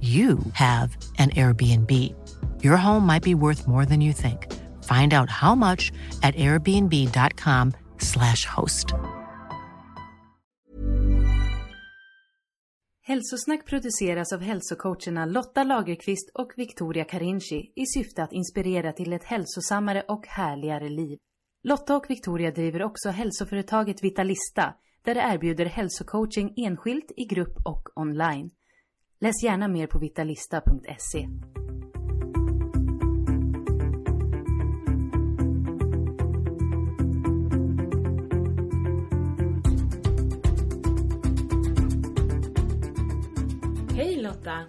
you have an Airbnb. Your home might be worth more than you think. Find out how much at airbnb.com slash host. Hälsosnack produceras av hälsocoacherna Lotta Lagerqvist och Victoria Carinci i syfte att inspirera till ett hälsosammare och härligare liv. Lotta och Victoria driver också hälsoföretaget Vitalista där de erbjuder hälsocoaching enskilt, i grupp och online. Läs gärna mer på vitalista.se. Hej Lotta!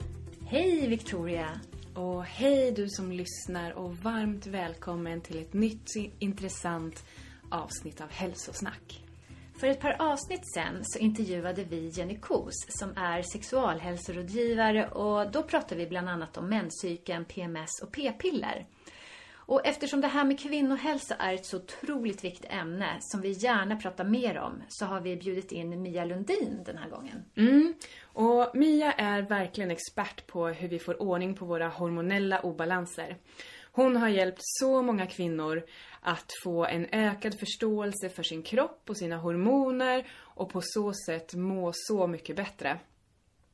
Hej Victoria! Och hej du som lyssnar och varmt välkommen till ett nytt intressant avsnitt av Hälsosnack. För ett par avsnitt sen så intervjuade vi Jenny Kos som är sexualhälsorådgivare och då pratade vi bland annat om menscykeln, PMS och p-piller. Och eftersom det här med kvinnohälsa är ett så otroligt viktigt ämne som vi gärna pratar mer om så har vi bjudit in Mia Lundin den här gången. Mm. Och Mia är verkligen expert på hur vi får ordning på våra hormonella obalanser. Hon har hjälpt så många kvinnor att få en ökad förståelse för sin kropp och sina hormoner och på så sätt må så mycket bättre.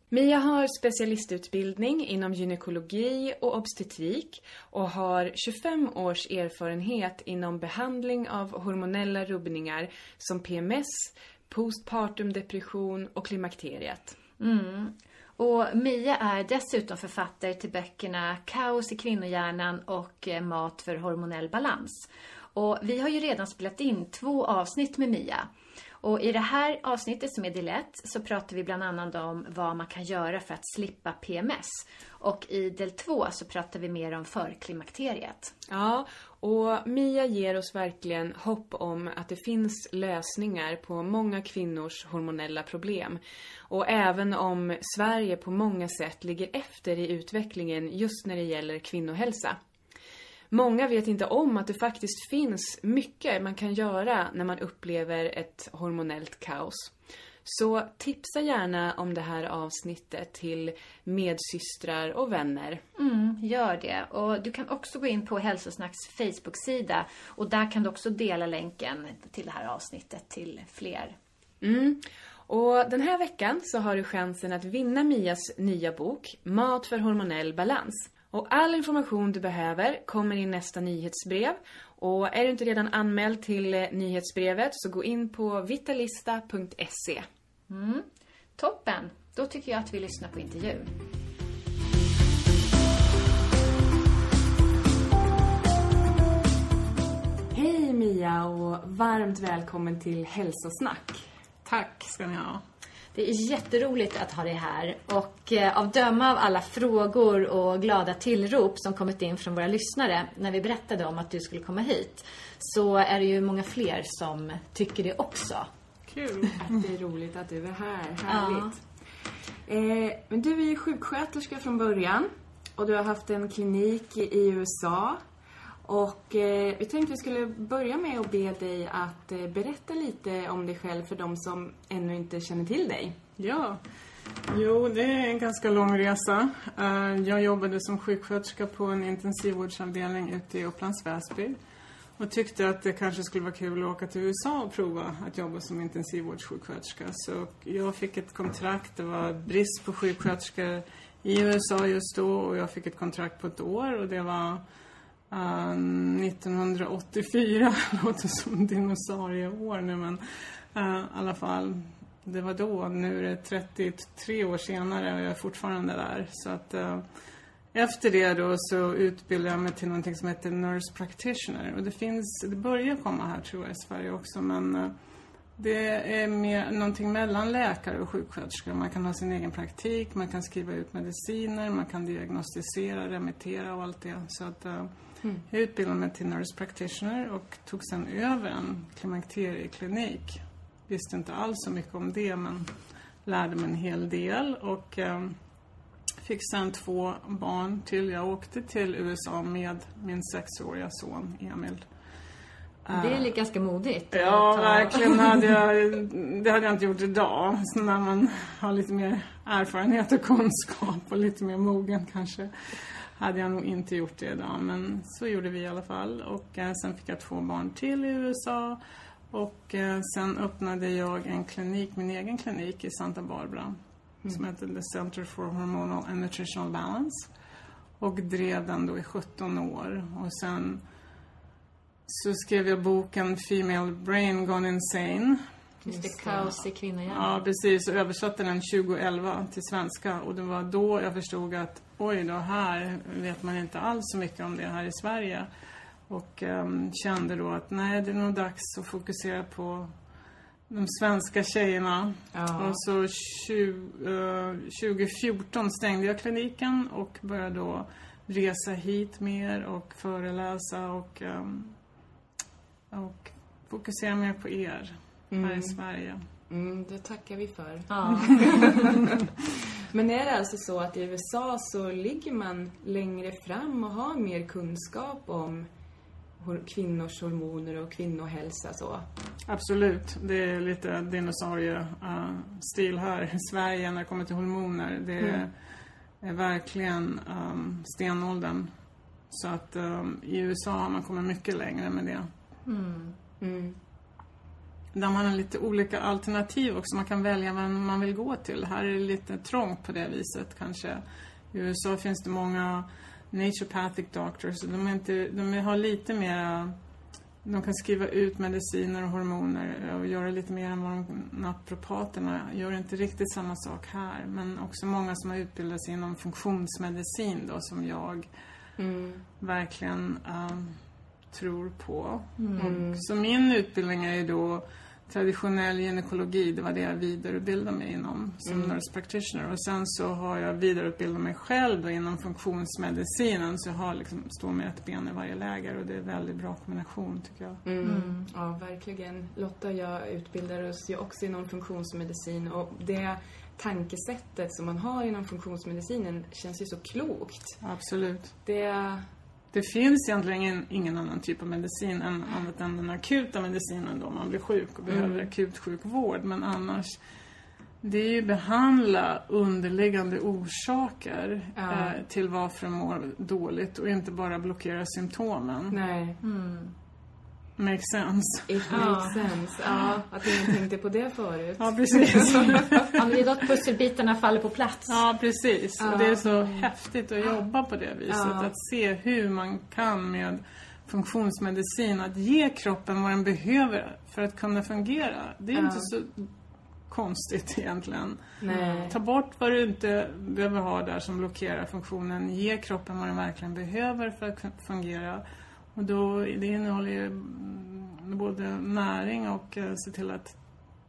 Mia har specialistutbildning inom gynekologi och obstetrik och har 25 års erfarenhet inom behandling av hormonella rubbningar som PMS, postpartum depression och klimakteriet. Mm. Och Mia är dessutom författare till böckerna Kaos i kvinnohjärnan och Mat för hormonell balans. Och vi har ju redan spelat in två avsnitt med Mia. Och i det här avsnittet som är del 1 så pratar vi bland annat om vad man kan göra för att slippa PMS. Och i del 2 så pratar vi mer om förklimakteriet. Ja, och Mia ger oss verkligen hopp om att det finns lösningar på många kvinnors hormonella problem. Och även om Sverige på många sätt ligger efter i utvecklingen just när det gäller kvinnohälsa. Många vet inte om att det faktiskt finns mycket man kan göra när man upplever ett hormonellt kaos. Så tipsa gärna om det här avsnittet till medsystrar och vänner. Mm, gör det. Och du kan också gå in på Hälsosnacks Facebook-sida och där kan du också dela länken till det här avsnittet till fler. Mm. Och den här veckan så har du chansen att vinna Mias nya bok Mat för hormonell balans. Och all information du behöver kommer i nästa nyhetsbrev. Och är du inte redan anmäld till eh, nyhetsbrevet så gå in på vitalista.se. Mm. Toppen! Då tycker jag att vi lyssnar på intervjun. Hej Mia och varmt välkommen till Hälsosnack. Tack ska ni ha. Det är jätteroligt att ha dig här och eh, av döma av alla frågor och glada tillrop som kommit in från våra lyssnare när vi berättade om att du skulle komma hit så är det ju många fler som tycker det också. Kul att det är roligt att du är här. Härligt. Ja. Eh, men du är ju sjuksköterska från början och du har haft en klinik i USA och eh, vi tänkte vi skulle börja med att be dig att eh, berätta lite om dig själv för de som ännu inte känner till dig. Ja, jo det är en ganska lång resa. Uh, jag jobbade som sjuksköterska på en intensivvårdsavdelning ute i Upplands Väsby. Och tyckte att det kanske skulle vara kul att åka till USA och prova att jobba som intensivvårdssjuksköterska. Så jag fick ett kontrakt, det var brist på sjuksköterskor i USA just då och jag fick ett kontrakt på ett år och det var Ehm, uh, 1984. låter som dinosaurieår nu men uh, i alla fall det var då. Nu är det 33 år senare och jag är fortfarande där. Så att uh, efter det då så utbildade jag mig till någonting som heter Nurse Practitioner. Och det finns, det börjar komma här tror jag i Sverige också men uh, det är mer någonting mellan läkare och sjuksköterskor. Man kan ha sin egen praktik, man kan skriva ut mediciner, man kan diagnostisera, remittera och allt det. Så att, uh, mm. Jag utbildade mig till nurse practitioner och tog sen över en klimakterieklinik. Visste inte alls så mycket om det men lärde mig en hel del och uh, fick sen två barn till. Jag åkte till USA med min sexåriga son Emil. Det är lite ganska modigt. Ja, verkligen. Hade jag, det hade jag inte gjort idag. Så när man har lite mer erfarenhet och kunskap och lite mer mogen kanske hade jag nog inte gjort det idag. Men så gjorde vi i alla fall. Och eh, sen fick jag två barn till i USA. Och eh, sen öppnade jag en klinik, min egen klinik i Santa Barbara. Mm. Som heter The Center for Hormonal and Nutritional Balance. Och drev den då i 17 år. Och sen så skrev jag boken Female Brain Gone Insane. Just det, Kaos i kvinnohjärnan. Ja, precis. Och översatte den 2011 till svenska. Och det var då jag förstod att oj då, här vet man inte alls så mycket om det här i Sverige. Och um, kände då att nej, det är nog dags att fokusera på de svenska tjejerna. Ja. Och så 20, uh, 2014 stängde jag kliniken och började då resa hit mer och föreläsa och um, och fokusera mer på er mm. här i mm. Sverige. Mm, det tackar vi för. Ja. Men är det alltså så att i USA så ligger man längre fram och har mer kunskap om kvinnors hormoner och kvinnohälsa så? Absolut. Det är lite dinosauriestil här i Sverige när det kommer till hormoner. Det är, mm. är verkligen um, stenåldern. Så att um, i USA har man kommit mycket längre med det. Mm. Mm. Där man har lite olika alternativ också. Man kan välja vem man vill gå till. Här är det lite trångt på det viset kanske. I USA finns det många naturopathic doctors. De, är inte, de har lite mera... De kan skriva ut mediciner och hormoner och göra lite mer än vad naprapaterna gör. inte riktigt samma sak här. Men också många som har utbildat sig inom funktionsmedicin då, som jag. Mm. Verkligen um, tror på. Mm. Så min utbildning är ju då traditionell gynekologi, det var det jag vidareutbildade mig inom som mm. nurse practitioner. Och sen så har jag vidareutbildat mig själv då inom funktionsmedicinen så jag har liksom, står med ett ben i varje läger och det är en väldigt bra kombination tycker jag. Mm. Mm. Ja, verkligen. Lotta och jag utbildar oss ju också inom funktionsmedicin och det tankesättet som man har inom funktionsmedicinen känns ju så klokt. Absolut. Det det finns egentligen ingen, ingen annan typ av medicin än annat än den akuta medicinen då man blir sjuk och behöver mm. akutsjukvård. Men annars, det är ju behandla underliggande orsaker ja. eh, till varför man mår dåligt och inte bara blockera symptomen. Nej. Mm. Makes sense. It makes sense. Ja, att ingen tänkte på det förut. Ja, precis. ja, det är då att pusselbitarna faller på plats. Ja, precis. Ja. Och det är så häftigt att jobba på det viset. Ja. Att se hur man kan med funktionsmedicin, att ge kroppen vad den behöver för att kunna fungera. Det är ja. inte så konstigt egentligen. Nej. Ta bort vad du inte behöver ha där som blockerar funktionen. Ge kroppen vad den verkligen behöver för att fungera. Och då, det innehåller ju mm, både näring och eh, se till att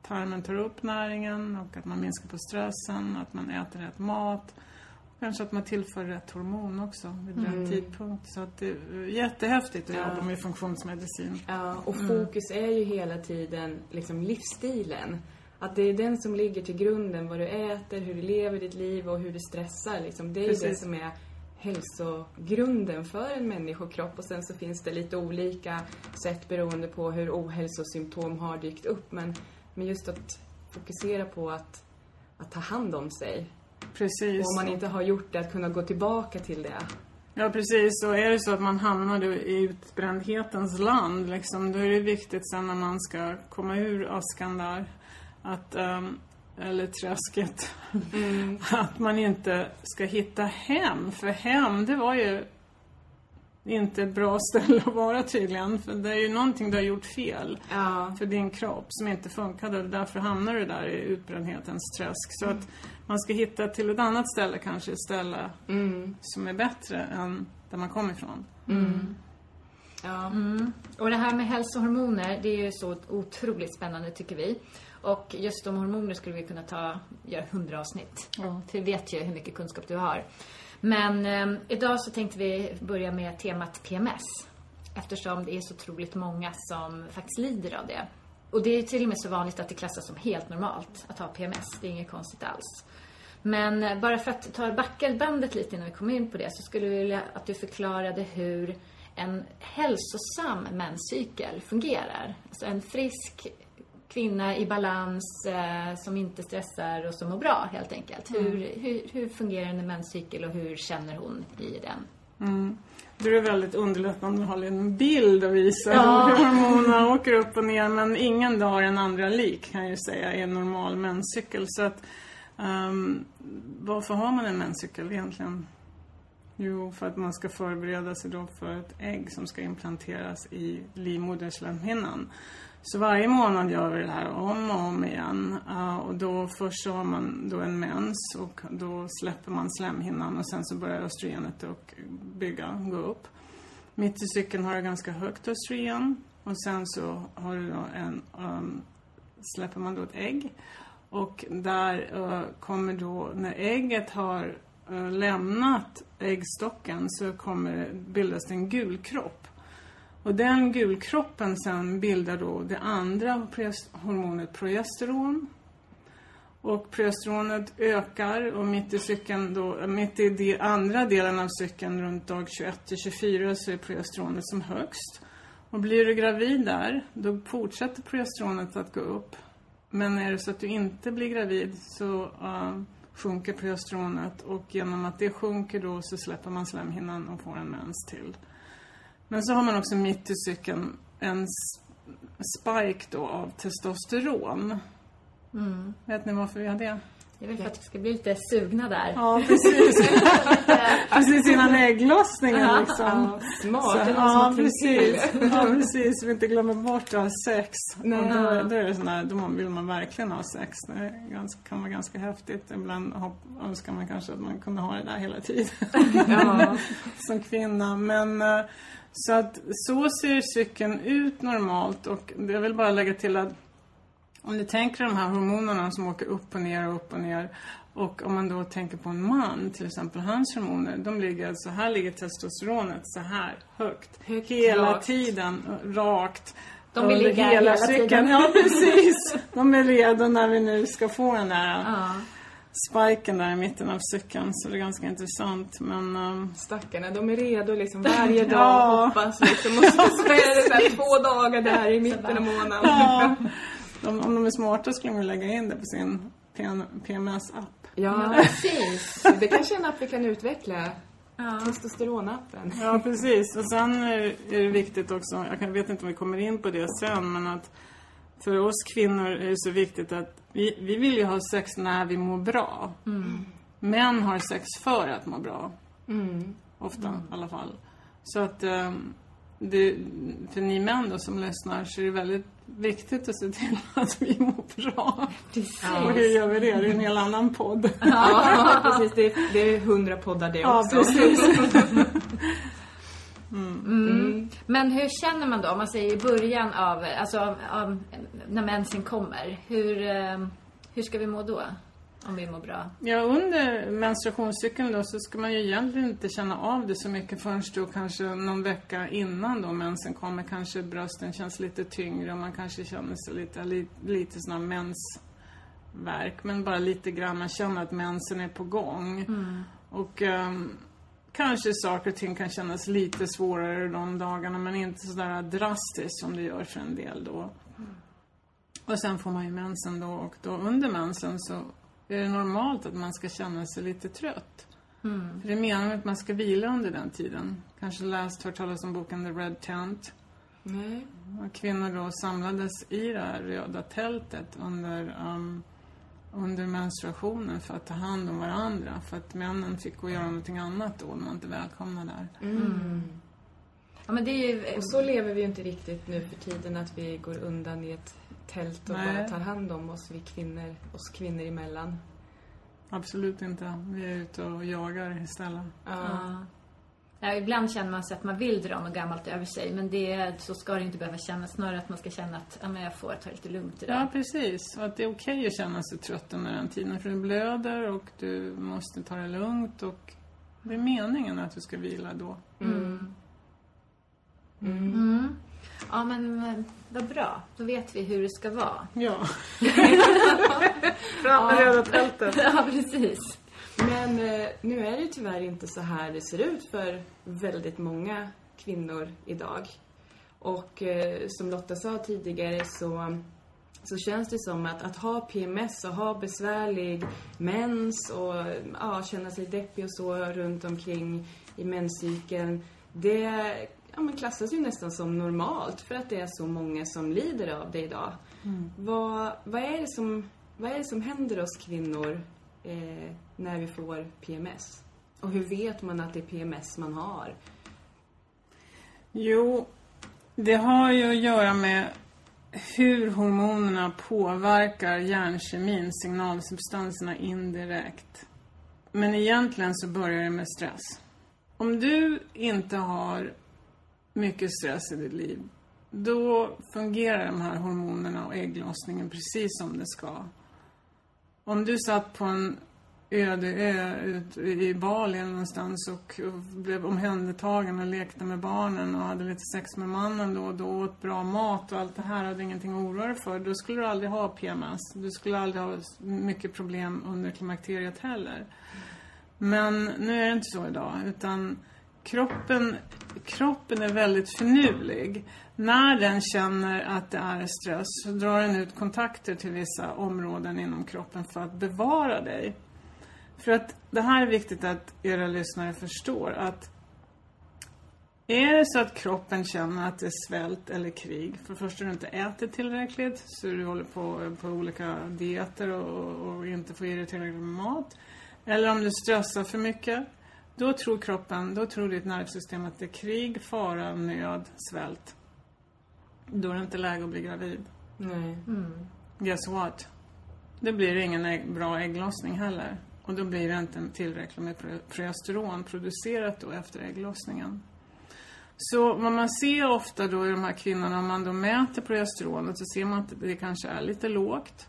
tarmen tar upp näringen och att man minskar på stressen, att man äter rätt mat. Kanske att man tillför rätt hormon också vid rätt mm. tidpunkt. Så att det är jättehäftigt att ja. jobba med funktionsmedicin. Ja, och mm. fokus är ju hela tiden liksom livsstilen. Att det är den som ligger till grunden, vad du äter, hur du lever ditt liv och hur du stressar. Liksom. Det är Precis. det som är hälsogrunden för en människokropp och sen så finns det lite olika sätt beroende på hur ohälsosymptom har dykt upp. Men, men just att fokusera på att, att ta hand om sig. Precis. Och om man inte har gjort det, att kunna gå tillbaka till det. Ja, precis. Och är det så att man hamnar i utbrändhetens land, liksom, då är det viktigt sen när man ska komma ur askan där, att um, eller träsket. Att man inte ska hitta hem. För hem, det var ju inte ett bra ställe att vara tydligen. För det är ju någonting du har gjort fel Ja. för din kropp som inte funkade och därför hamnar du där i utbrändhetens träsk. Så att man ska hitta till ett annat ställe kanske, ett ställe som är bättre än där man kommer ifrån. Ja. Och det här med hälsohormoner, det är ju så otroligt spännande tycker vi. Och just om hormoner skulle vi kunna ta, göra hundra avsnitt. Ja. För vi vet ju hur mycket kunskap du har. Men eh, idag så tänkte vi börja med temat PMS. Eftersom det är så otroligt många som faktiskt lider av det. Och det är till och med så vanligt att det klassas som helt normalt att ha PMS. Det är inget konstigt alls. Men eh, bara för att ta backa bandet lite innan vi kommer in på det så skulle vi vilja att du förklarade hur en hälsosam menscykel fungerar. Alltså en frisk kvinna i balans eh, som inte stressar och som mår bra helt enkelt. Hur, hur, hur fungerar en menscykel och hur känner hon i den? Då är det väldigt underlätt om du har en bild att visa Ja. hur hormonerna åker upp och ner. Men ingen dag är den andra lik kan jag ju säga i en normal menscykel. Så att, ehm, varför har man en menscykel egentligen? Jo, för att man ska förbereda sig då för ett ägg som ska implanteras i livmoderslemhinnan. Så varje månad gör vi det här om och om igen. Uh, och då först så har man då en mens och då släpper man slemhinnan och sen så börjar östrogenet och bygga, gå upp. Mitt i cykeln har du ganska högt östrogen och sen så har du då en, um, släpper man då ett ägg. Och där uh, kommer då, när ägget har Eh, lämnat äggstocken så kommer bildas det en gul kropp. Och den gulkroppen sen bildar då det andra hormonet progesteron. Och progesteronet ökar och mitt i cykeln då, mitt i de andra delen av cykeln runt dag 21 till 24 så är progesteronet som högst. Och blir du gravid där, då fortsätter progesteronet att gå upp. Men är det så att du inte blir gravid så uh, sjunker progesteronet och genom att det sjunker då så släpper man slemhinnan och får en mens till. Men så har man också mitt i cykeln en spike då av testosteron. Vet ni varför vi har det? Det är väl för att vi ska bli lite sugna där. Ja, precis. precis innan ägglossningen liksom. Smart, Så, det ja, precis. ja, precis. Vi inte glömmer bort att ha sex. Nej. Och då, då är det sån här, då vill man verkligen ha sex. Det ganska, kan vara ganska häftigt. Ibland önskar man kanske att man kunde ha det där hela tiden. Ja. som kvinna. Men eh, så att så ser cykeln ut normalt och jag vill bara lägga till att om du tänker de här hormonerna som åker upp och ner och upp och ner och om man då tänker på en man, till exempel hans hormoner, de ligger så här ligger testosteronet så här högt. Högt, hela rakt. tiden, rakt. De vill ligga hela cykeln. tiden. Ja, precis. De är redo när vi nu ska få den där Ja. spiken där i mitten av cykeln. Så det är ganska intressant. Men ehm, Stackarna, de är redo liksom varje dag Ja. hoppas liksom. Och så, så är det så här två dagar där i mitten av månaden. Ja. De, om de är smarta skulle de lägga in det på sin PMS-app. Ja, Precis. det kanske är en app vi kan utveckla. Testosteronappen. Ja, precis. Och sen är, det viktigt också, jag vet inte om vi kommer in på det sen, men att för oss kvinnor är det så viktigt att vi, vi vill ju ha sex när vi mår bra. Män har sex för att må bra. Ofta i alla fall. Så att ehm, det, för ni män då som lyssnar så är det väldigt viktigt att se till att vi mår bra. Och hur gör vi det? Det är en hel annan podd. Ja, precis. Det är, det är hundra poddar det Ja, också. precis. Men hur känner man då, om man säger i början av, alltså av, av, när mensen kommer? Hur, eh, hur ska vi må då? Om vi mår bra? Ja, under menstruationscykeln då så ska man ju egentligen inte känna av det så mycket förrän då kanske någon vecka innan då mensen kommer. Kanske brösten känns lite tyngre och man kanske känner sig lite, lite, lite sån mensvärk. Men bara lite grann, man känner att mensen är på gång. Och ehm, kanske saker och ting kan kännas lite svårare de dagarna men inte sådär drastiskt som det gör för en del då. Och sen får man ju mensen då och då under mensen så är det normalt att man ska känna sig lite trött. För det är meningen att man ska vila under den tiden. Kanske läst, hört talas om boken The Red Tent. Nej. Och kvinnor då samlades i det här röda tältet under, um, under menstruationen för att ta hand om varandra. För att männen fick gå och göra någonting annat då, de var inte välkomna där. Mm. Ja, men det är ju... Och så lever vi ju inte riktigt nu för tiden att vi går undan i ett tält och Nej. bara tar hand om oss, vi kvinnor, oss kvinnor emellan. Absolut inte. Vi är ute och jagar istället. Ja. Ja, ibland känner man sig att man vill dra något gammalt över sig, men det, så ska det inte behöva kännas. Snarare att man ska känna att ja, men jag får ta lite lugnt idag. Ja, precis. Och att det är okej att känna sig trött under den tiden. För du blöder och du måste ta det lugnt. Och det är meningen att du ska vila då. Mm. Ja, men vad bra. Då vet vi hur det ska vara. Ja. Fram med röda tältet. Ja, precis. Men eh, nu är det tyvärr inte så här det ser ut för väldigt många kvinnor idag. Och eh, som Lotta sa tidigare så, så känns det som att, att ha PMS och ha besvärlig mens och ja, känna sig deppig och så runt omkring i menscykeln. Det ja, men klassas ju nästan som normalt för att det är så många som lider av det idag. Vad, vad, är det som, vad är det som händer oss kvinnor eh, när vi får PMS? Och hur vet man att det är PMS man har? Jo, det har ju att göra med hur hormonerna påverkar hjärnkemin, signalsubstanserna indirekt. Men egentligen så börjar det med stress. Om du inte har mycket stress i ditt liv, då fungerar de här hormonerna och ägglossningen precis som det ska. Om du satt på en öde ö ut i Bali någonstans och blev omhändertagen och lekte med barnen och hade lite sex med mannen då och då och åt bra mat och allt det här hade ingenting att oroa dig för. Då skulle du aldrig ha PMS. Du skulle aldrig ha mycket problem under klimakteriet heller. Men nu är det inte så idag utan kroppen, kroppen är väldigt finurlig. När den känner att det är stress så drar den ut kontakter till vissa områden inom kroppen för att bevara dig. För att det här är viktigt att era lyssnare förstår att är det så att kroppen känner att det är svält eller krig, för det första du inte äter tillräckligt, så du håller på på olika dieter och, och inte får i dig tillräckligt med mat, eller om du stressar för mycket, då tror kroppen, då tror ditt nervsystem att det är krig, fara, nöd, svält. Då är det inte läge att bli gravid. Nej. Guess what? Det blir ingen ägg, bra ägglossning heller. Och då blir det inte tillräckligt med pro- progesteron producerat då efter ägglossningen. Så vad man ser ofta då i de här kvinnorna, om man då mäter progesteronet så ser man att det kanske är lite lågt.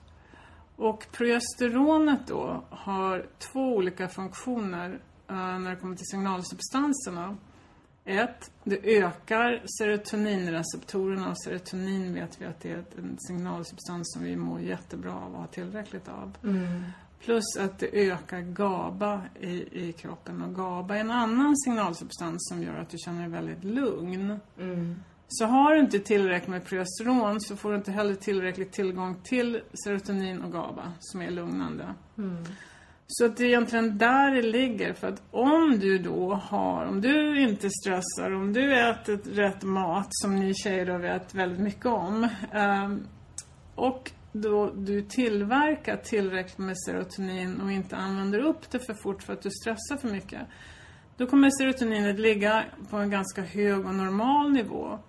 Och progesteronet då har två olika funktioner när det kommer till signalsubstanserna. Ett, det ökar serotoninreceptorerna och serotonin vet vi att det är en signalsubstans som vi mår jättebra av och har tillräckligt av. Plus att det ökar GABA i, i kroppen och GABA är en annan signalsubstans som gör att du känner dig väldigt lugn. Så har du inte tillräckligt med progesteron så får du inte heller tillräcklig tillgång till serotonin och GABA som är lugnande. Så att det är egentligen där det ligger. För att om du då har, om du inte stressar, om du äter rätt mat som ni tjejer då vet väldigt mycket om. Ehm, och då du tillverkar tillräckligt med serotonin och inte använder upp det för fort för att du stressar för mycket. Då kommer serotoninet ligga på en ganska hög och normal nivå.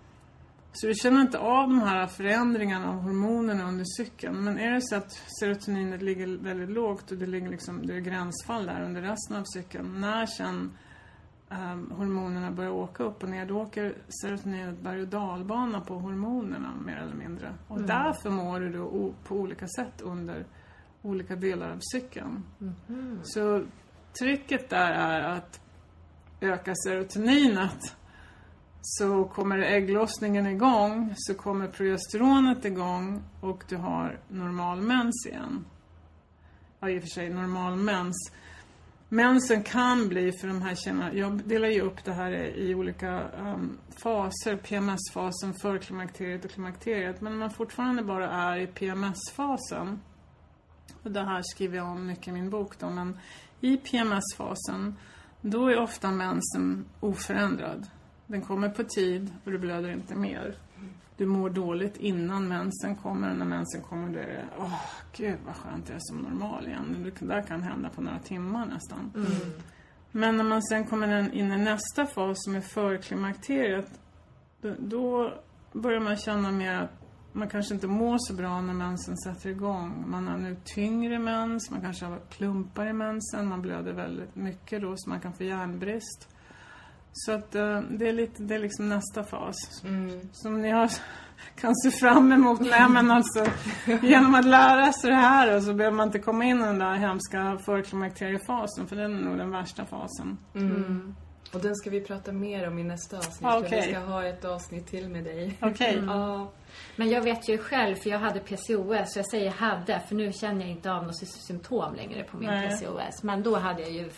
Så du känner inte av de här förändringarna av hormonerna under cykeln. Men är det så att serotoninet ligger väldigt lågt och det ligger liksom, det är gränsfall där under resten av cykeln. När sen ehm, hormonerna börjar åka upp och ner, då åker serotoninet berg och dalbana på hormonerna mer eller mindre. Och därför mår du då på olika sätt under olika delar av cykeln. Så tricket där är att öka serotoninet så kommer ägglossningen igång, så kommer progesteronet igång och du har normal mens igen. Ja, i och för sig normal mens. Mensen kan bli för de här tjejerna, jag delar ju upp det här i olika um, faser, PMS-fasen, förklimakteriet och klimakteriet. Men om man fortfarande bara är i PMS-fasen, och det här skriver jag om mycket i min bok då, men i PMS-fasen, då är ofta mensen oförändrad. Den kommer på tid och du blöder inte mer. du mår dåligt innan mensen kommer. Och när mensen kommer då är det, åh gud vad skönt jag är som normal igen. Det där kan hända på några timmar nästan. Mm. Men när man sen kommer in i nästa fas som är förklimakteriet. Då, då börjar man känna mer att man kanske inte mår så bra när mensen sätter igång. Man har nu tyngre mens, man kanske har klumpar i mensen, man blöder väldigt mycket då så man kan få järnbrist. Så att eh, det är lite, det är liksom nästa fas. Mm. Som ni har, kan se fram emot. Nej men alltså, genom att lära sig det här och så behöver man inte komma in i den där hemska förklimakteriefasen för den är nog den värsta fasen. Mm. Och den ska vi prata mer om i nästa avsnitt. För Okej. vi ska ha ett avsnitt till med dig. Okej. Ja. Men jag vet ju själv, för jag hade PCOS, så jag säger hade, för nu känner jag inte av några sy- symptom längre på min Nej. PCOS. Men då hade jag ju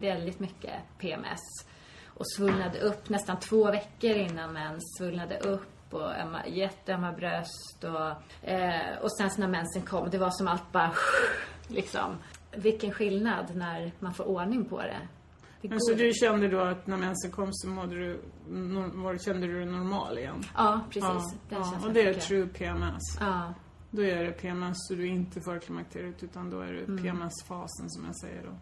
väldigt mycket PMS. Och svullnade upp nästan två veckor innan mens. Svullnade upp och ömma, jätteömma bröst. Och, eh, och sen när mensen kom, det var som allt bara liksom. Vilken skillnad när man får ordning på det. det Men så du kände då att när mensen kom så mådde du, var, kände du dig normal igen? Ja, precis. Ja, ja, och det är true PMS. Ja. Då är det PMS så du är inte förklimakteriet utan då är det Mm. PMS-fasen som jag säger då.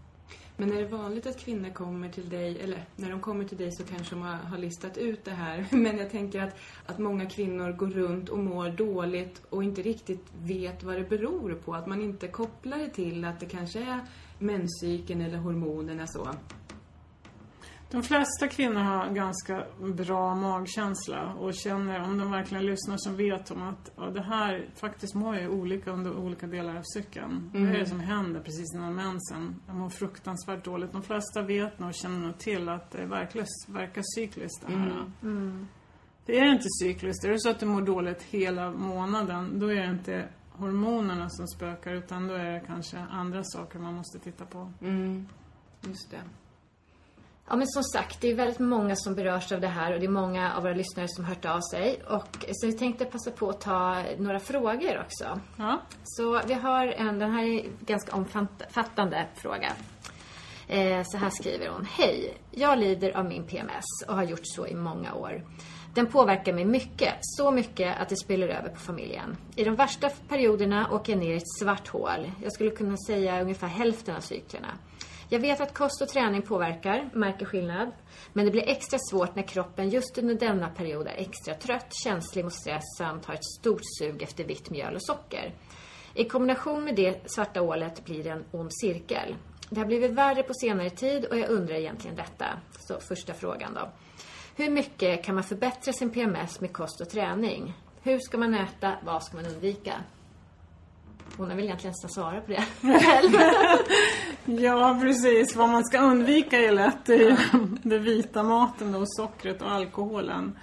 Men är det vanligt att kvinnor kommer till dig, eller när de kommer till dig så kanske de har, har listat ut det här. Men jag tänker att, att många kvinnor går runt och mår dåligt och inte riktigt vet vad det beror på. Att man inte kopplar det till att det kanske är menscykeln eller hormonerna så. De flesta kvinnor har ganska bra magkänsla och känner, om de verkligen lyssnar så vet de att ja, det här faktiskt mår jag olika under olika delar av cykeln. Det är det som händer precis innan mensen. Jag mår fruktansvärt dåligt. De flesta vet nog och känner nog till att det verkar, verkar cykliskt det här. Det är inte cykliskt. Är det så att du mår dåligt hela månaden, då är det inte hormonerna som spökar utan då är det kanske andra saker man måste titta på. Mm. Just det. Ja men som sagt, det är väldigt många som berörs av det här och det är många av våra lyssnare som hört av sig. Och så vi tänkte passa på att ta några frågor också. Ja. Så vi har en, den här är ganska omfattande fråga. Eh, så här skriver hon. Hej, jag lider av min PMS och har gjort så i många år. Den påverkar mig mycket, så mycket att det spiller över på familjen. I de värsta perioderna åker jag ner i ett svart hål. Jag skulle kunna säga ungefär hälften av cyklerna. Jag vet att kost och träning påverkar, märker skillnad. Men det blir extra svårt när kroppen just under denna period är extra trött, känslig mot stress samt har ett stort sug efter vitt mjöl och socker. I kombination med det svarta hålet blir det en ond cirkel. Det har blivit värre på senare tid och jag undrar egentligen detta. Så första frågan då. Hur mycket kan man förbättra sin PMS med kost och träning? Hur ska man äta? Vad ska man undvika? Hon har väl egentligen nästan svarat på det. Ja, precis. Vad man ska undvika är lätt. Det är den vita maten då, sockret och alkoholen.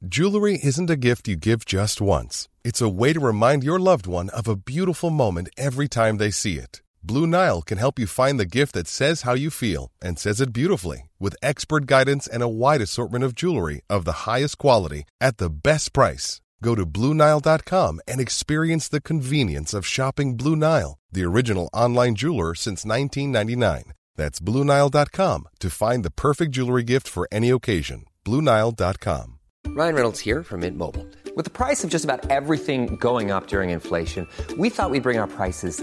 Jewelry isn't a gift you give just once. It's a way to remind your loved one of a beautiful moment every time they see it. Blue Nile can help you find the gift that says how you feel and says it beautifully with expert guidance and a wide assortment of jewelry of the highest quality at the best price. Go to BlueNile.com and experience the convenience of shopping Blue Nile, the original online jeweler since 1999. That's BlueNile.com to find the perfect jewelry gift for any occasion. BlueNile.com. Ryan Reynolds here from Mint Mobile. With the price of just about everything going up during inflation, we thought we'd bring our prices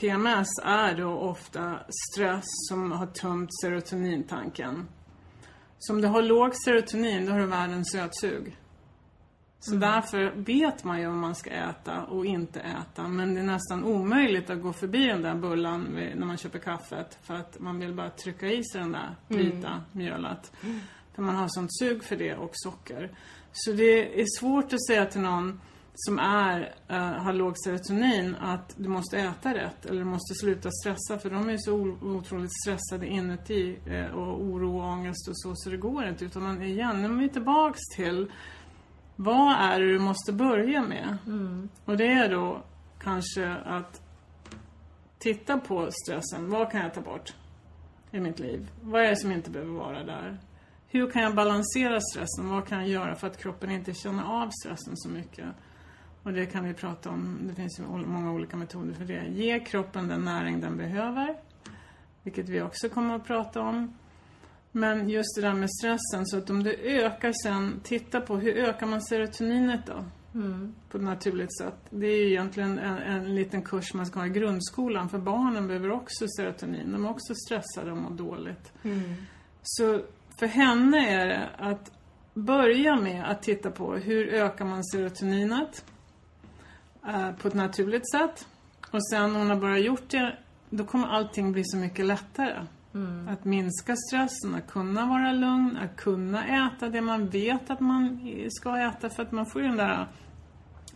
PMS är då ofta stress som har tömt serotonintanken. Så om du har låg serotonin, då har du världens sötsug. Så därför vet man ju vad man ska äta och inte äta. Men det är nästan omöjligt att gå förbi den där bullan vid- när man köper kaffet. För att man vill bara trycka i sig den där vita mjölet. För man har sånt sug för det och socker. Så det är svårt att säga till någon som är, eh, har låg serotonin att du måste äta rätt eller du måste sluta stressa för de är så o- otroligt stressade inuti eh, och oro och ångest och så, så det går inte. Utan man, igen, nu är vi tillbaks till vad är det du måste börja med? Och det är då kanske att titta på stressen. Vad kan jag ta bort i mitt liv? Vad är det som inte behöver vara där? Hur kan jag balansera stressen? Vad kan jag göra för att kroppen inte känner av stressen så mycket? Och det kan vi prata om. Det finns ju många olika metoder för det. Ge kroppen den näring den behöver. Vilket vi också kommer att prata om. Men just det där med stressen, så att om du ökar sen, titta på hur ökar man serotoninet då? På ett naturligt sätt. Det är ju egentligen en, en liten kurs man ska ha i grundskolan, för barnen behöver också serotonin. De är också stressade och mår dåligt. Så för henne är det att börja med att titta på hur ökar man serotoninet eh, på ett naturligt sätt. Och sen när hon har börjat gjort det, då kommer allting bli så mycket lättare. Att minska stressen, att kunna vara lugn, att kunna äta det man vet att man ska äta för att man får ju den där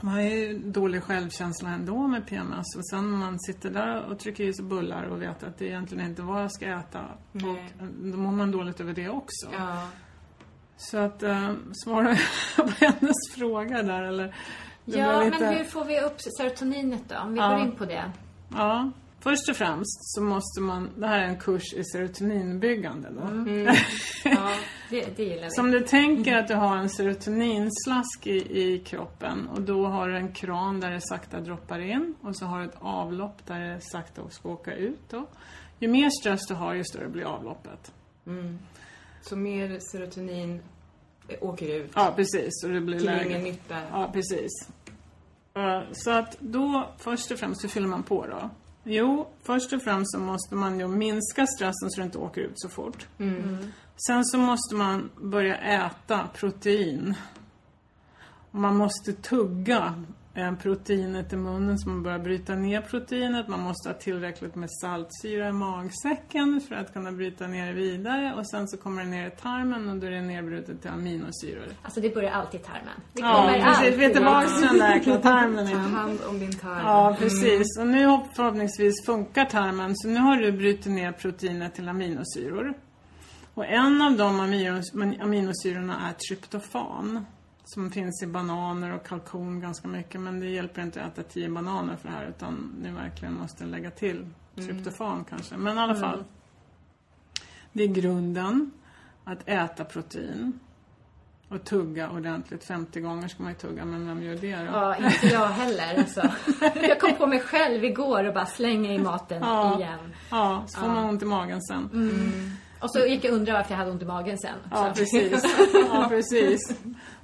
man har ju dålig självkänsla ändå med PMS och sen när man sitter där och trycker i sig bullar och vet att det egentligen inte är vad jag ska äta. Nej. Och då mår man dåligt över det också. Ja. Så att, äh, svara på hennes fråga där eller? Ja, lite- men hur får vi upp serotoninet då? Om vi Ja. går in på det. Ja, först och främst så måste man, det här är en kurs i serotoninbyggande då. Ja, det, det gillar vi. Som du tänker att du har en serotoninslask i, i kroppen och då har du en kran där det sakta droppar in och så har du ett avlopp där det sakta ska åka ut då. Ju mer stress du har, ju större blir avloppet. Så mer serotonin åker ut. Ja, precis. Och det blir Till lägre. ingen nytta. Ja, precis. Så att då, först och främst, hur fyller man på då? Jo, först och främst så måste man ju minska stressen så du inte åker ut så fort. Sen så måste man börja äta protein. Man måste tugga proteinet i munnen så man börjar bryta ner proteinet. Man måste ha tillräckligt med saltsyra i magsäcken för att kunna bryta ner det vidare. Och sen så kommer det ner i tarmen och då är det nedbrutet till aminosyror. Alltså det börjar alltid i tarmen. Det Ja, kommer precis. alltid. Vi är tillbaka till den där äckliga tarmen Ta hand om din tarm. Ja, precis. Och nu hopp- förhoppningsvis funkar tarmen. Så nu har du brutit ner proteinet till aminosyror. Och en av de aminos- aminosyrorna är tryptofan. Som finns i bananer och kalkon ganska mycket. Men det hjälper inte att äta tio bananer för det här. Utan ni verkligen måste lägga till tryptofan kanske. Men i alla fall. Det är grunden. Att äta protein. Och tugga ordentligt. 50 gånger ska man ju tugga, men vem gör det då? Ja, inte jag heller alltså. Jag kom på mig själv igår och bara slänga i maten Ja. igen. Ja, så får man ont i magen sen. Och så gick jag och undrade varför jag hade ont i magen sen. Ja, precis. Ja, precis.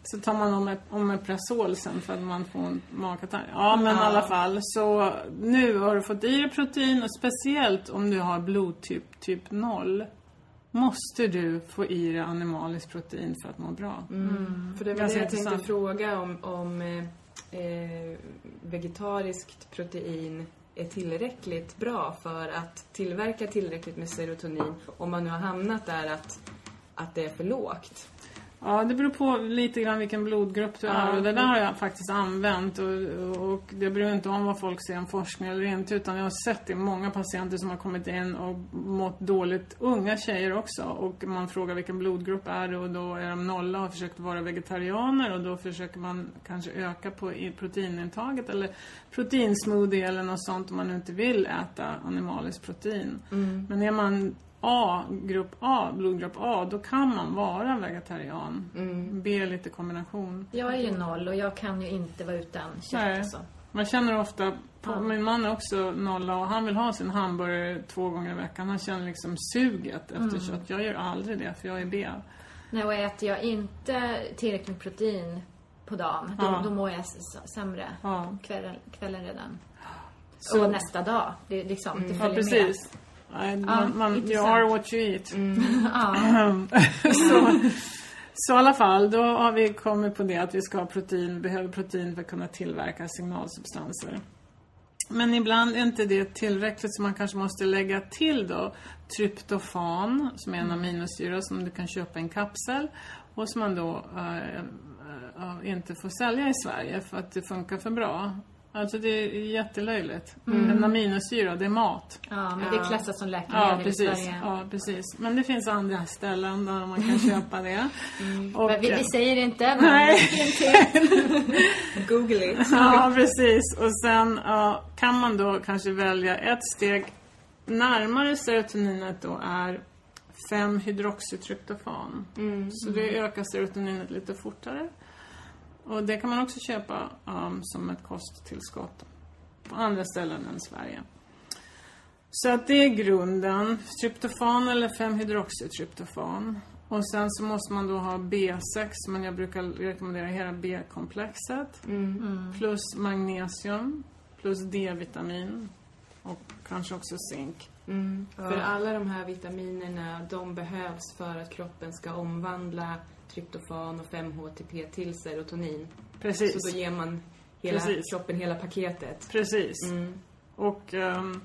Så tar man om Omeprazol sen för att man får ont magkatarr. Ja, men i alla fall. Så nu har du fått i dig protein och speciellt om du har blodtyp typ 0 måste du få i dig animaliskt protein för att må bra. För det var Ganska det jag tänkte intressant. fråga om, om eh, eh, vegetariskt protein är tillräckligt bra för att tillverka tillräckligt med serotonin om man nu har hamnat där att, att det är för lågt. Ja, det beror på lite grann vilken blodgrupp du är. Och det där har jag faktiskt använt. Och, och det beror inte om vad folk säger om forskning eller inte. Utan jag har sett det många patienter som har kommit in och mått dåligt. Unga tjejer också. Och man frågar vilken blodgrupp är det och då är de nolla och har försökt vara vegetarianer. Och då försöker man kanske öka på proteinintaget. Eller proteinsmoothie eller något sånt om man inte vill äta animaliskt protein. Men är man A, grupp A, blodgrupp A, då kan man vara vegetarian. B är lite kombination. Jag är ju noll och jag kan ju inte vara utan kött Nej. alltså. Man känner ofta, på, min man är också nolla och han vill ha sin hamburgare två gånger i veckan. Han känner liksom suget efter kött. Jag gör aldrig det för jag är B. Nej, och äter jag inte tillräckligt med protein på dagen, då, Ja. då mår jag sämre Ja. kvällen, kvällen redan. Så- Och nästa dag. Det, är liksom, det Ja, följer precis. Nej, man, man, you are what you eat. med. Ja. så, så i alla fall, då har vi kommit på det att vi ska ha protein, behöver protein för att kunna tillverka signalsubstanser. Men ibland är inte det tillräckligt så man kanske måste lägga till då tryptofan som är en aminosyra som du kan köpa i en kapsel och som man då eh, uh, inte får sälja i Sverige för att det funkar för bra. Alltså det är jättelöjligt. Mm. En aminosyra, det är mat. Ja, men det klassas som läkemedel ja, precis. i Sverige. Ja, precis. Men det finns andra ställen där man kan köpa det. Mm. Och, vi, vi, säger inte, men nej. Google it. Ja, precis. Och sen ja, kan man då kanske välja ett steg närmare serotoninet då är 5-hydroxytryptofan. Mm. Så det ökar serotoninet lite fortare. Och det kan man också köpa um, som ett kosttillskott på andra ställen än Sverige. Så att det är grunden. Tryptofan eller 5-hydroxytryptofan. Och sen så måste man då ha B6, men jag brukar rekommendera hela B-komplexet. Mm. Mm. Plus magnesium, plus D-vitamin och kanske också zink. Mm. Ja. För alla de här vitaminerna, de behövs för att kroppen ska omvandla tryptofan och 5-HTP till serotonin. Precis. Så då ger man hela Precis. kroppen hela paketet. Precis. Mm. Och um,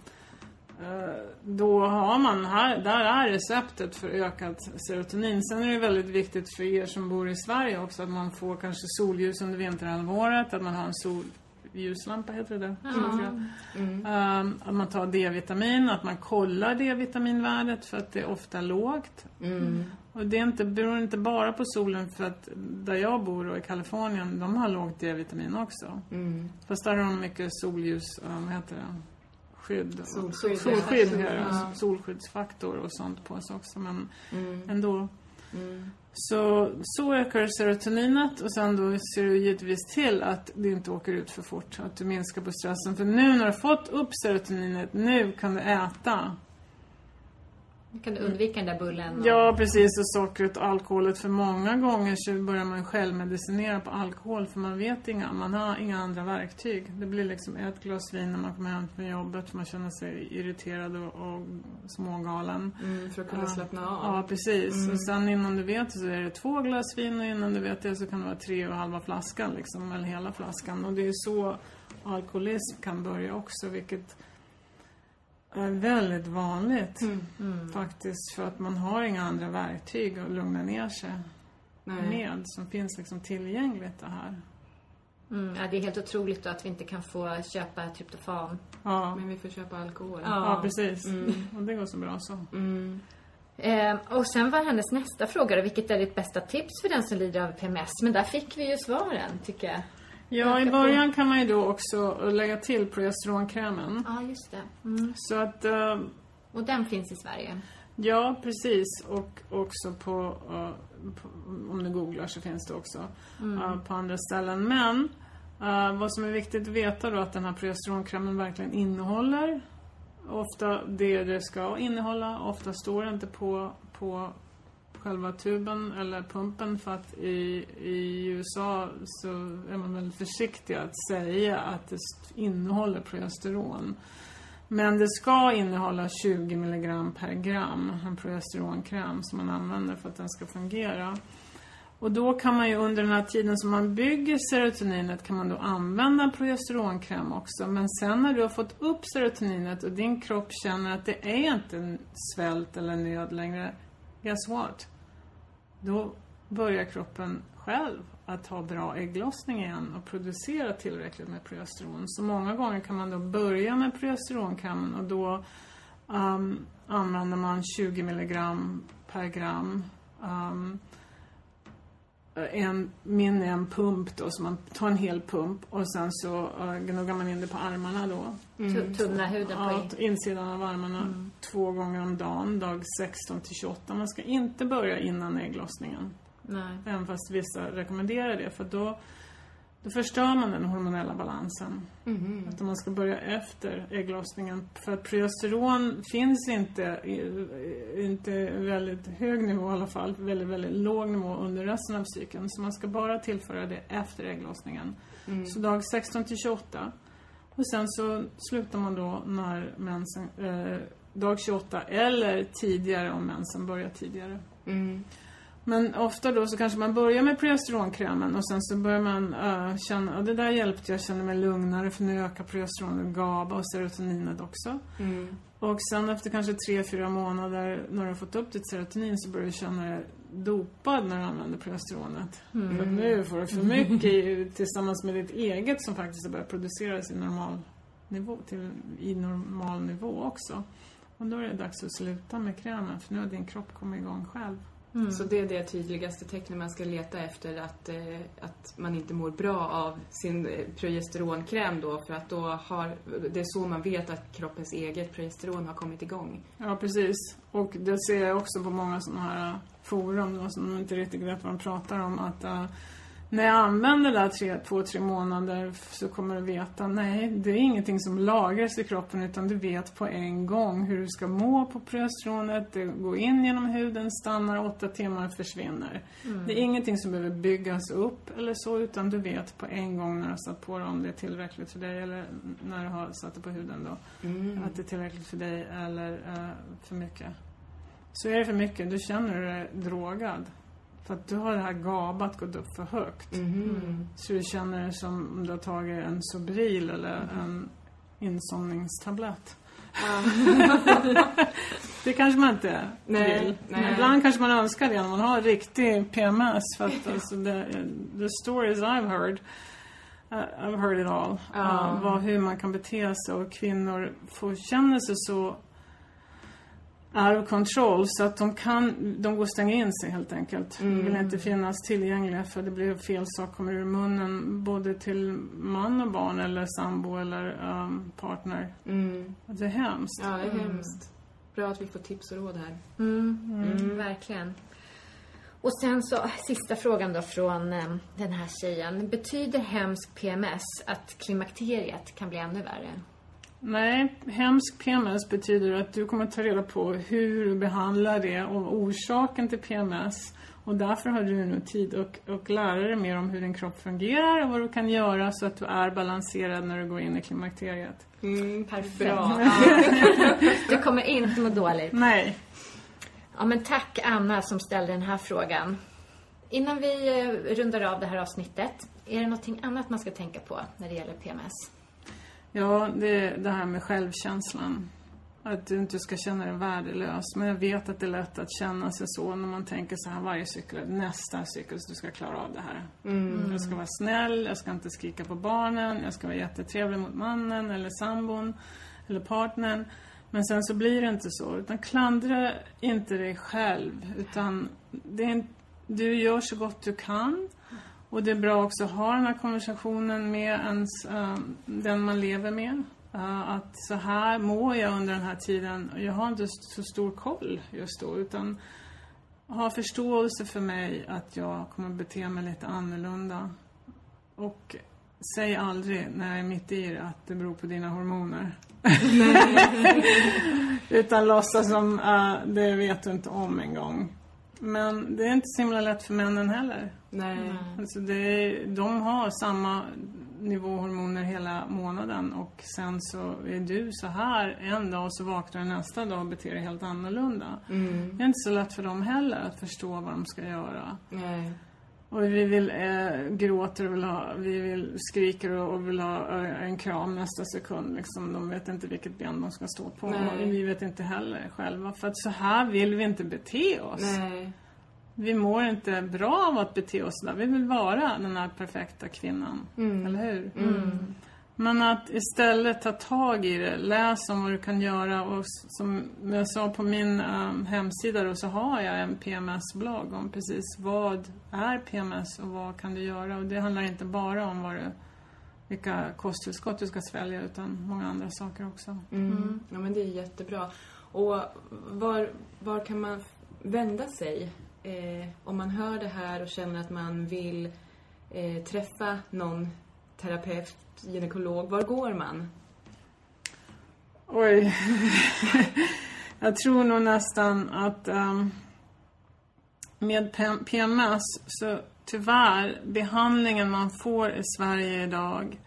då har man här, där är receptet för ökat serotonin. Sen är det väldigt viktigt för er som bor i Sverige också att man får kanske solljus under vinterhalvåret, att man har en sol ljuslampa heter det mm. um, Att man tar D-vitamin, att man kollar D-vitaminvärdet för att det är ofta lågt. Mm. Och det är inte, beror inte bara på solen för att där jag bor och i Kalifornien, de har lågt D-vitamin också. Mm. Fast där har de mycket solljus, um, vad heter det? Skydd. Solskydd. Solskydd, ja. solskyddsfaktor och sånt på sig också men mm. ändå. Mm. Så, så ökar serotoninet och sen då ser du givetvis till att det inte åker ut för fort. Att du minskar på stressen. För nu när du har fått upp serotoninet, nu kan du äta. Du kan undvika den där bullen? Och... Ja, precis. Och sockret och alkoholet. För många gånger så börjar man självmedicinera på alkohol för man vet inga, man har inga andra verktyg. Det blir liksom ett glas vin när man kommer hem från jobbet för man känner sig irriterad och, och smågalen. Mm, för att kunna ja. slappna av. Ja, precis. Mm. Och sen innan du vet så är det två glas vin och innan du vet det så kan det vara tre och halva flaskan liksom, eller hela flaskan. Och det är så alkoholism kan börja också, vilket är väldigt vanligt mm. Mm. faktiskt. För att man har inga andra verktyg att lugna ner sig Nej. med som finns liksom tillgängligt det här. Mm, ja, det är helt otroligt då att vi inte kan få köpa tryptofan. Ja. Men vi får köpa alkohol. Ja, ja precis. Mm. Och det går så bra så. Mm. Eh, och sen var hennes nästa fråga då, vilket är ditt bästa tips för den som lider av PMS? Men där fick vi ju svaren, tycker jag. Ja, i början kan man ju då också lägga till progesteronkrämen. Ja, just det. Mm. Så att... Uh, och den finns i Sverige? Ja, precis. Och också på, uh, på om du googlar så finns det också mm. uh, på andra ställen. Men vad som är viktigt att veta då att den här progesteronkrämen verkligen innehåller ofta det det ska innehålla. Ofta står det inte på, på själva tuben eller pumpen för att i, i USA så är man väldigt försiktig att säga att det innehåller progesteron. Men det ska innehålla 20 mg per gram, en progesteronkräm som man använder för att den ska fungera. Och då kan man ju under den här tiden som man bygger serotoninet kan man då använda progesteronkräm också. Men sen när du har fått upp serotoninet och din kropp känner att det är inte svält eller nöd längre. Guess what? Då börjar kroppen själv att ha bra ägglossning igen och producera tillräckligt med progesteron. Så många gånger kan man då börja med progesteronkammen och då um, använder man 20 milligram per gram. Um, en, min är en pump då, så man tar en hel pump och sen så uh, gnuggar man in det på armarna då. Mm. Tunna huden på ja, insidan av armarna mm. två gånger om dagen, dag 16 till 28. Man ska inte börja innan ägglossningen. Nej. Även fast vissa rekommenderar det för då då förstör man den hormonella balansen. Mm. Att man ska börja efter ägglossningen. För att progesteron finns inte, inte väldigt hög nivå i alla fall, väldigt, väldigt låg nivå under resten av cykeln. Så man ska bara tillföra det efter ägglossningen. Mm. Så dag 16 till 28. Och sen så slutar man då när mensen, eh, dag 28 eller tidigare om mensen börjar tidigare. Mm. Men ofta då så kanske man börjar med progesteronkrämen och sen så börjar man uh, känna, och det där hjälpte, jag känner mig lugnare för nu ökar progesteronet, GABA och serotoninet också. Mm. Och sen efter kanske tre, fyra månader när du har fått upp ditt serotonin så börjar du känna dig dopad när du använder progesteronet. Mm. För nu får du för mycket i- tillsammans med ditt eget som faktiskt har börjat produceras i normal nivå, till, i normal nivå också. Och då är det dags att sluta med krämen för nu har din kropp kommit igång själv. Så det är det tydligaste tecknet man ska leta efter att, eh, att man inte mår bra av sin eh, progesteronkräm då för att då har, det är så man vet att kroppens eget progesteron har kommit igång. Ja, precis. Och det ser jag också på många sådana här forum då, som inte riktigt vet vad de pratar om. Att äh, när jag använder det där tre, två, tre månader så kommer du veta, nej, det är ingenting som lagras i kroppen utan du vet på en gång hur du ska må på progesteronet. Det går in genom huden, stannar åtta timmar, försvinner. Det är ingenting som behöver byggas upp eller så utan du vet på en gång när du har satt på det om det är tillräckligt för dig eller när du har satt det på huden då. Att det är tillräckligt för dig eller eh, för mycket. Så är det för mycket, då känner du dig drogad. För att du har det här gabat gått upp för högt. Så du känner dig som om du har tagit en Sobril eller en insomningstablett. det kanske man inte Nej, vill. nej. Ibland kanske man önskar det när man har riktig PMS. För att alltså, the, the stories I've heard Uh, I've heard it all. Ja. Uh, vad, hur man kan bete sig och kvinnor får känna sig så out of control så att de kan, de går och stänger in sig helt enkelt. De vill inte finnas tillgängliga för det blir fel sak kommer ur munnen både till man och barn eller sambo eller um, partner. Mm. Det är hemskt. Ja, det är hemskt. Bra att vi får tips och råd här. Mm, verkligen. Och sen så sista frågan då från eh, den här tjejen. Betyder hemsk PMS att klimakteriet kan bli ännu värre? Nej, hemsk PMS betyder att du kommer ta reda på hur du behandlar det och orsaken till PMS. Och därför har du nu tid att och lära dig mer om hur din kropp fungerar och vad du kan göra så att du är balanserad när du går in i klimakteriet. Perfekt. Bra. Du kommer inte må dåligt. Nej. Ja, men tack Anna som ställde den här frågan. Innan vi eh, rundar av det här avsnittet, är det någonting annat man ska tänka på när det gäller PMS? Ja, det det här med självkänslan. Att du inte ska känna dig värdelös. Men jag vet att det är lätt att känna sig så när man tänker så här varje cykel, nästa cykel så du ska klara av det här. Jag ska vara snäll, jag ska inte skrika på barnen, jag ska vara jättetrevlig mot mannen eller sambon eller partnern. Men sen så blir det inte så. Utan klandra inte dig själv. Utan det är en, du gör så gott du kan. Och det är bra också att ha den här konversationen med ens, eh, den man lever med. Eh, att så här mår jag under den här tiden. Jag har inte så stor koll just då. Utan ha förståelse för mig att jag kommer bete mig lite annorlunda. Och säg aldrig när jag är mitt i det att det beror på dina hormoner. Utan låtsas som uh, det vet du inte om en gång. Men det är inte så himla lätt för männen heller. Nej. Alltså det är, de har samma nivå hormoner hela månaden och sen så är du så här en dag och så vaknar du nästa dag och beter dig helt annorlunda. Det är inte så lätt för dem heller att förstå vad de ska göra. Nej. Och vi vill eh, gråter och vill ha, vi vill skriker och, och vill ha eh, en kram nästa sekund. Liksom. De vet inte vilket ben de ska stå på. Nej. Och vi vet inte heller själva. För att så här vill vi inte bete oss. Nej. Vi mår inte bra av att bete oss där. Vi vill vara den här perfekta kvinnan. Eller hur? Men att istället ta tag i det, läs om vad du kan göra och som jag sa på min ehm, hemsida då så har jag en PMS-blogg om precis vad är PMS och vad kan du göra och det handlar inte bara om vad du, vilka kosttillskott du ska svälja utan många andra saker också. Mm. Ja, men det är jättebra. Och var, var kan man vända sig eh, om man hör det här och känner att man vill eh, träffa någon terapeut, gynekolog? Var går man? Oj. jag tror nog nästan att um, med PMS så tyvärr, behandlingen man får i Sverige idag,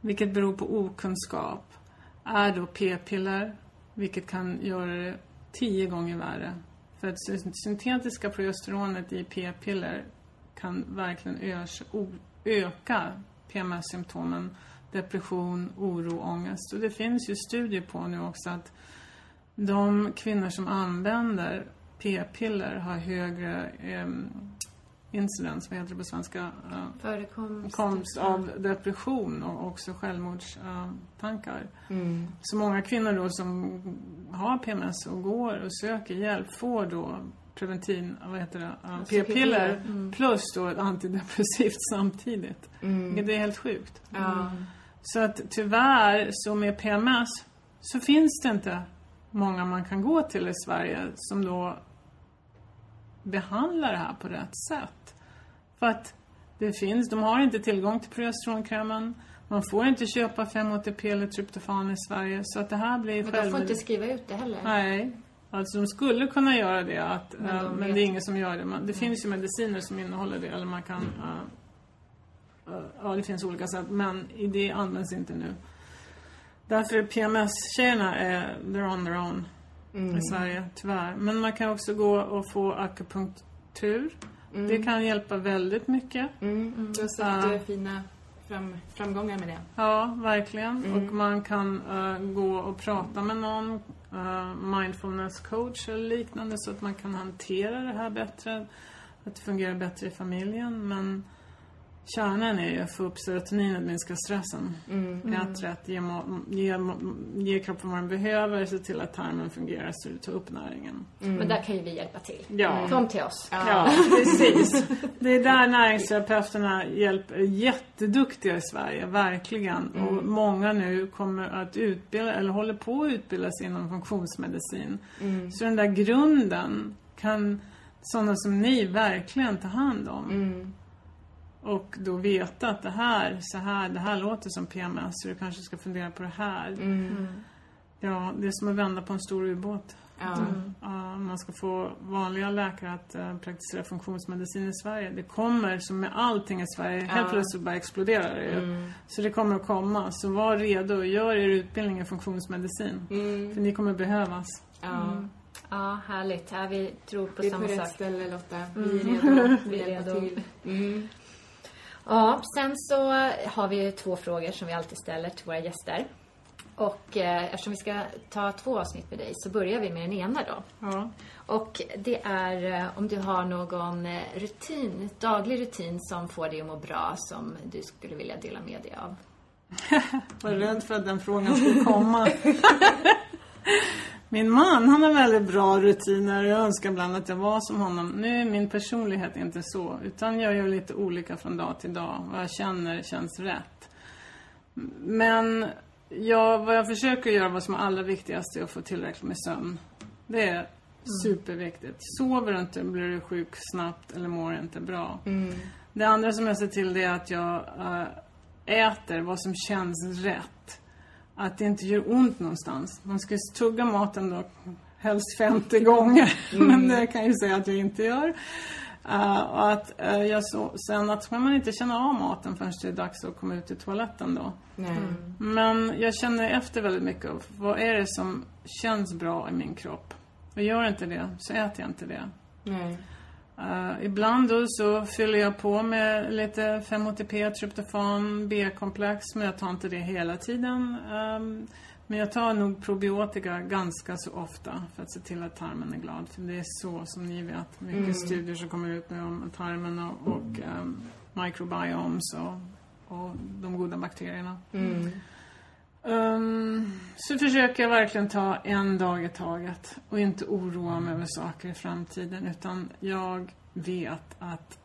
vilket beror på okunskap, är då p-piller, vilket kan göra det tio gånger värre. För att syntetiska progesteronet i p-piller kan verkligen öka PMS-symptomen. Depression, oro, ångest. Och det finns ju studier på nu också att de kvinnor som använder p-piller har högre eh, incidens, vad heter det på svenska? Eh, Förekomst. komst av depression och också självmordstankar. Mm. Så många kvinnor då som har PMS och går och söker hjälp får då preventin, vad heter det, p-piller plus då ett antidepressivt samtidigt. Vilket är helt sjukt. Ja. Så att tyvärr så med PMS så finns det inte många man kan gå till i Sverige som då behandlar det här på rätt sätt. För att det finns, de har inte tillgång till progesteronkrämen. Man får inte köpa 5-ATP eller tryptofan i Sverige. Så att det här blir Men de får själv... inte skriva ut det heller. Nej. Alltså de skulle kunna göra det, att, Men men, de men det är ingen som gör det. Man, det finns ju mediciner som innehåller det, eller man kan... eh, eh, ja, det finns olika sätt, men det används inte nu. Därför är PMS-tjejerna, är, they're on their own i Sverige, tyvärr. Men man kan också gå och få akupunktur. Det kan hjälpa väldigt mycket. Mm. Du har sett eh, fina fram, framgångar med det. Ja, verkligen. Och man kan eh, gå och prata med någon eh, Eh, mindfulness coach eller liknande så att man kan hantera det här bättre. Att det fungerar bättre i familjen. Men kärnan är ju att få upp serotoninet, minska stressen. Ät rätt, ge, ma- ge, ma- ge kroppen vad den behöver, se till att tarmen fungerar så du tar upp näringen. Men där kan ju vi hjälpa till. Ja. Kom till oss. Ja, precis. Det är där näringsterapeuterna hjälper, är jätteduktiga i Sverige, verkligen. Och många nu kommer att utbilda, eller håller på att utbilda sig inom funktionsmedicin. Så den där grunden kan sådana som ni verkligen ta hand om. Och då veta att det här, så här, det här låter som PMS, så du kanske ska fundera på det här. Ja, det är som att vända på en stor ubåt. Ja. Ja, man ska få vanliga läkare att eh, praktisera funktionsmedicin i Sverige. Det kommer, som med allting i Sverige, helt plötsligt bara exploderar det ju. Så det kommer att komma. Så var redo, gör er utbildning i funktionsmedicin. För ni kommer behövas. Ja. Ja, härligt. Ja, vi tror på Vi är på samma rätt sak. ställe Lotta. Vi är redo. Vi är redo. Mm. Ja, sen så har vi ju två frågor som vi alltid ställer till våra gäster. Och eh, eftersom vi ska ta två avsnitt med dig så börjar vi med den ena då. Ja. Och det är eh, om du har någon eh, rutin, daglig rutin som får dig att må bra som du skulle vilja dela med dig av. var rädd för att den frågan skulle komma. Min man, han har väldigt bra rutiner. Jag önskar ibland att jag var som honom. Nu är min personlighet inte så, utan jag gör lite olika från dag till dag. Vad jag känner känns rätt. Men jag, vad jag försöker göra, vad som är allra viktigast, är att få tillräckligt med sömn. Det är superviktigt. Sover du inte blir du sjuk snabbt eller mår inte bra. Det andra som jag ser till det är att jag eh, äter vad som känns rätt. Att det inte gör ont någonstans. Man ska tugga maten då helst 50 gånger. Men det kan jag ju säga att jag inte gör. Eh, och att eh, jag så, sen att man inte känna av maten förrän det är dags att komma ut i toaletten då. Nej. Men jag känner efter väldigt mycket. av Vad är det som känns bra i min kropp? Och gör inte det, så äter jag inte det. Nej. Eh, ibland då så fyller jag på med lite 5-HTP, tryptofan, B-komplex, men jag tar inte det hela tiden. Ehm, men jag tar nog probiotika ganska så ofta för att se till att tarmen är glad. För det är så, som ni vet, mycket studier som kommer ut nu om tarmen och, och um, microbiomes och, och de goda bakterierna. Ehm, så försöker jag verkligen ta en dag i taget och inte oroa mig över saker i framtiden utan jag vet att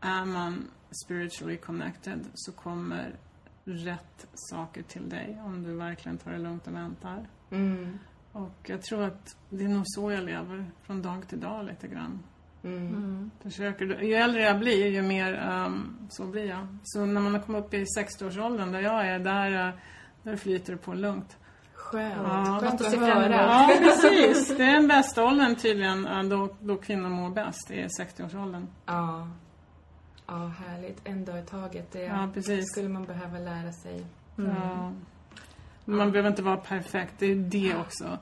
är man spiritually connected så kommer rätt saker till dig om du verkligen tar det lugnt och väntar. Mm. Och jag tror att det är nog så jag lever från dag till dag lite grann. Mm. Försöker, ju äldre jag blir, ju mer ehm, så blir jag. Så när man har kommit upp i 60-årsåldern där jag är, där, eh, där flyter det på lugnt. Skönt. Ja. Skönt Att att se höra. Ja, precis. Det är den bästa åldern tydligen, eh, då, då kvinnor mår bäst. Det är 60-årsåldern. Ja. Ja, härligt. En dag i taget. Det Ja, precis. skulle man behöva lära sig. Ja. Man behöver inte vara perfekt, det är det också.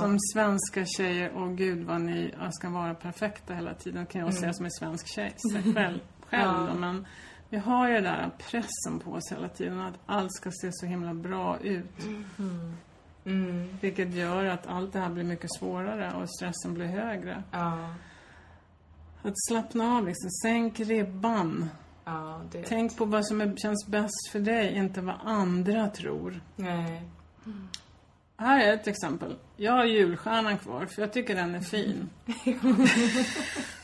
Som svenska tjejer, åh gud vad ni ska vara perfekta hela tiden kan jag säga som är svensk tjej sig själv. själv då, men vi har ju den där pressen på oss hela tiden att allt ska se så himla bra ut. Vilket gör att allt det här blir mycket svårare och stressen blir högre. Ja. Att slappna av liksom, sänk ribban. Ja, det... Tänk på vad som är, känns bäst för dig, inte vad andra tror. Nej. Här är ett exempel. Jag har julstjärnan kvar för jag tycker den är fin.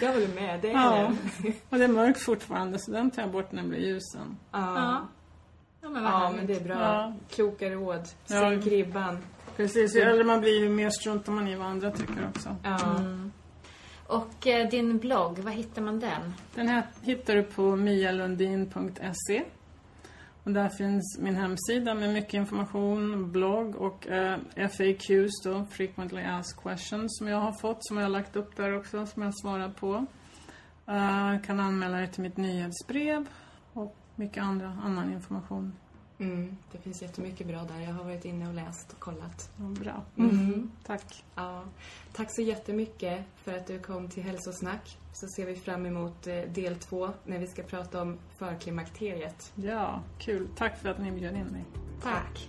Jag håller med. Det är Ja. den. Och det är mörkt fortfarande så den tar jag bort när den blir ljusen. Ja. Ja, men ja, men det är bra. Ja. Kloka råd. Ja. Sänk ribban. Precis, ju äldre man blir ju mer struntar man i vad andra tycker också. Ja. Och eh, din blogg, var hittar man den? Den här hittar du på mialundin.se. Och där finns min hemsida med mycket information, blogg och eh, FAQs då, Frequently Asked Questions, som jag har fått, som jag har lagt upp där också, som jag svarar på. Eh, kan anmäla dig till mitt nyhetsbrev och mycket andra, annan information. Mm, det finns jättemycket bra där. Jag har varit inne och läst och kollat. Ja, bra. Mm. Tack. Ja. Tack så jättemycket för att du kom till Hälsosnack. Så ser vi fram emot eh, del två när vi ska prata om förklimakteriet. Ja, kul. Tack för att ni bjöd in mig. Tack.